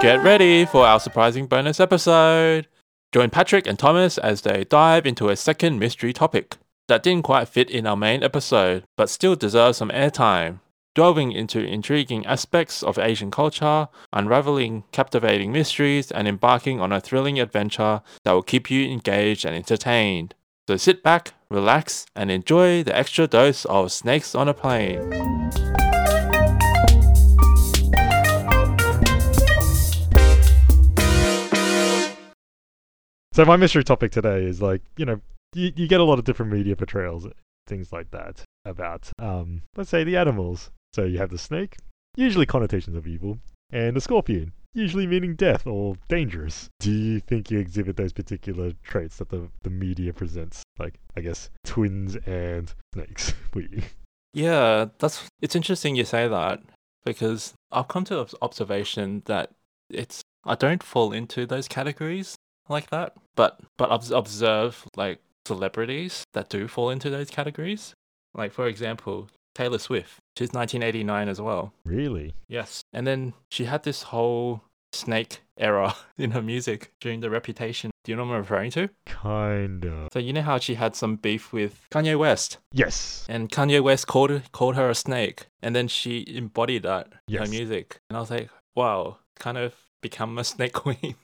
Get ready for our surprising bonus episode. Join Patrick and Thomas as they dive into a second mystery topic that didn't quite fit in our main episode, but still deserves some airtime. Delving into intriguing aspects of Asian culture, unraveling captivating mysteries, and embarking on a thrilling adventure that will keep you engaged and entertained. So sit back, relax, and enjoy the extra dose of Snakes on a Plane. So my mystery topic today is like, you know, you, you get a lot of different media portrayals, things like that, about, um, let's say, the animals. So you have the snake, usually connotations of evil, and the scorpion, usually meaning death or dangerous. Do you think you exhibit those particular traits that the, the media presents? Like, I guess, twins and snakes for you? Yeah, that's it's interesting you say that because I've come to observation that it's I don't fall into those categories like that, but but obs- observe like celebrities that do fall into those categories. Like for example, Taylor Swift. She's 1989 as well. Really? Yes. And then she had this whole snake era in her music during the Reputation. Do you know what I'm referring to? Kinda. So you know how she had some beef with Kanye West, Yes. and Kanye West called called her a snake, and then she embodied that in her music, and I was like, wow, kind of become a snake queen.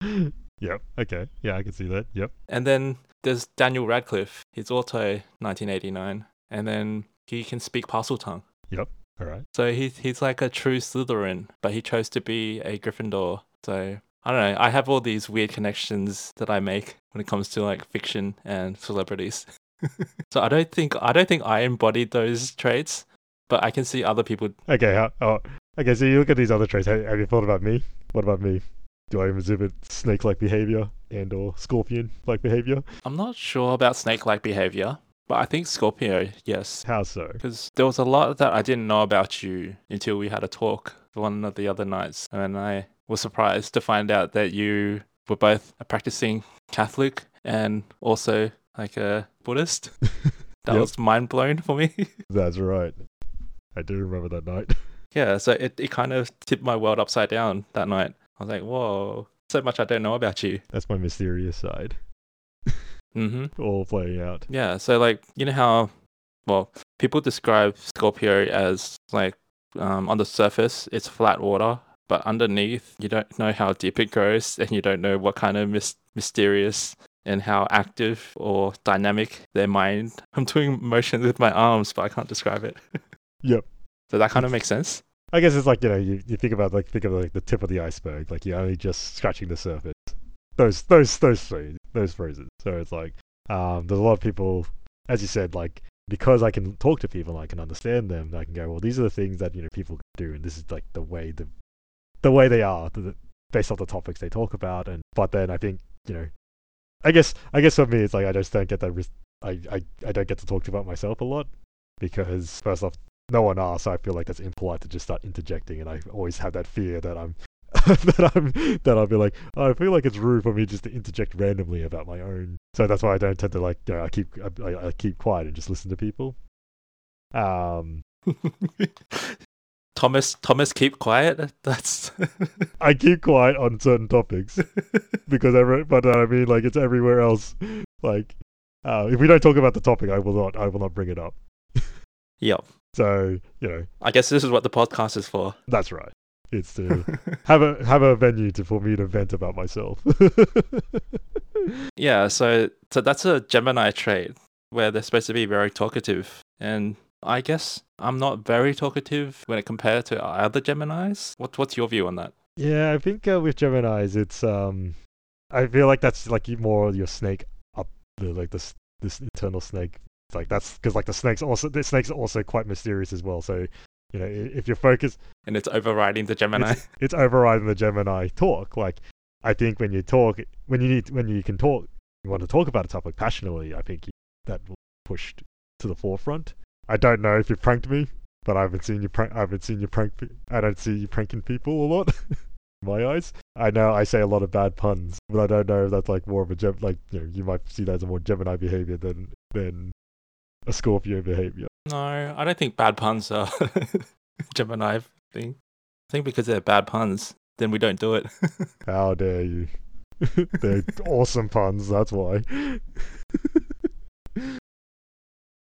Yep. Okay. Yeah, I can see that. Yep. And then there's Daniel Radcliffe. He's also 1989, and then he can speak Parseltongue. Yep. All right. So he's he's like a true Slytherin, but he chose to be a Gryffindor. So I don't know. I have all these weird connections that I make when it comes to like fiction and celebrities. so I don't think I don't think I embodied those traits, but I can see other people. Okay. How, oh, okay. So you look at these other traits. Have, have you thought about me? What about me? Do I exhibit snake-like behavior and or scorpion-like behavior? I'm not sure about snake-like behavior, but I think Scorpio, yes, How so? because there was a lot that I didn't know about you until we had a talk one of the other nights, and I was surprised to find out that you were both a practicing Catholic and also like a Buddhist. That Yep. was mind blown for me. That's right. I do remember that night. yeah, so it, it kind of tipped my world upside down that night. I was like, whoa, so much I don't know about you. That's my mysterious side, hmm all playing out. Yeah, so like you know how well people describe Scorpio as like um, on the surface it's flat water, but underneath you don't know how deep it goes, and you don't know what kind of mys- mysterious and how active or dynamic their mind. I'm doing motions with my arms, but I can't describe it. Yep. So that kind of makes sense. I guess it's like you know you, you think about like think of like the tip of the iceberg, like you're only just scratching the surface. Those those those phrases, those phrases. So it's like um, there's a lot of people, as you said, like because I can talk to people, and I can understand them. I can go, well, these are the things that you know people do, and this is like the way the the way they are, the, based off the topics they talk about. And but then I think you know, I guess I guess for me it's like I just don't get that. I, I I don't get to talk about myself a lot because first off no one asks, so I feel like that's impolite to just start interjecting, and I always have that fear that I'm that I'm that I'll be like, oh, I feel like it's rude for me just to interject randomly about my own. So that's why I don't tend to like, you know, I keep I, I, I keep quiet and just listen to people. Um, Thomas, Thomas, keep quiet. That's I keep quiet on certain topics because every, but I mean, like it's everywhere else. Like, uh, if we don't talk about the topic, I will not I will not bring it up. yep. So you know, I guess this is what the podcast is for. that's right. It's to have a have a venue to for me to vent about myself. Yeah, so so that's a Gemini trait where they're supposed to be very talkative, and I guess I'm not very talkative when it compared to other Geminis. What what's your view on that? yeah, I think uh, with Gemini's, it's um, I feel like that's like more your snake up, the, like this this internal snake. It's like that's because like the snakes also the snakes are also quite mysterious as well. So you know, if you're focused, And it's overriding the Gemini. it's overriding the Gemini talk. Like I think when you talk, when you need, when you can talk, you want to talk about a topic passionately. I think you, that will push to the forefront. I don't know if you pranked me, but I haven't seen you prank. I haven't seen you prank. pe- I don't see you pranking people a lot. my eyes, I know I say a lot of bad puns, but I don't know if that's like more of a gem. Like you know, you might see that as a more Gemini behavior than than a Scorpio behavior. no, I don't think bad puns are Gemini thing. I think because they're bad puns, then we don't do it. How dare you? They're awesome puns. That's why.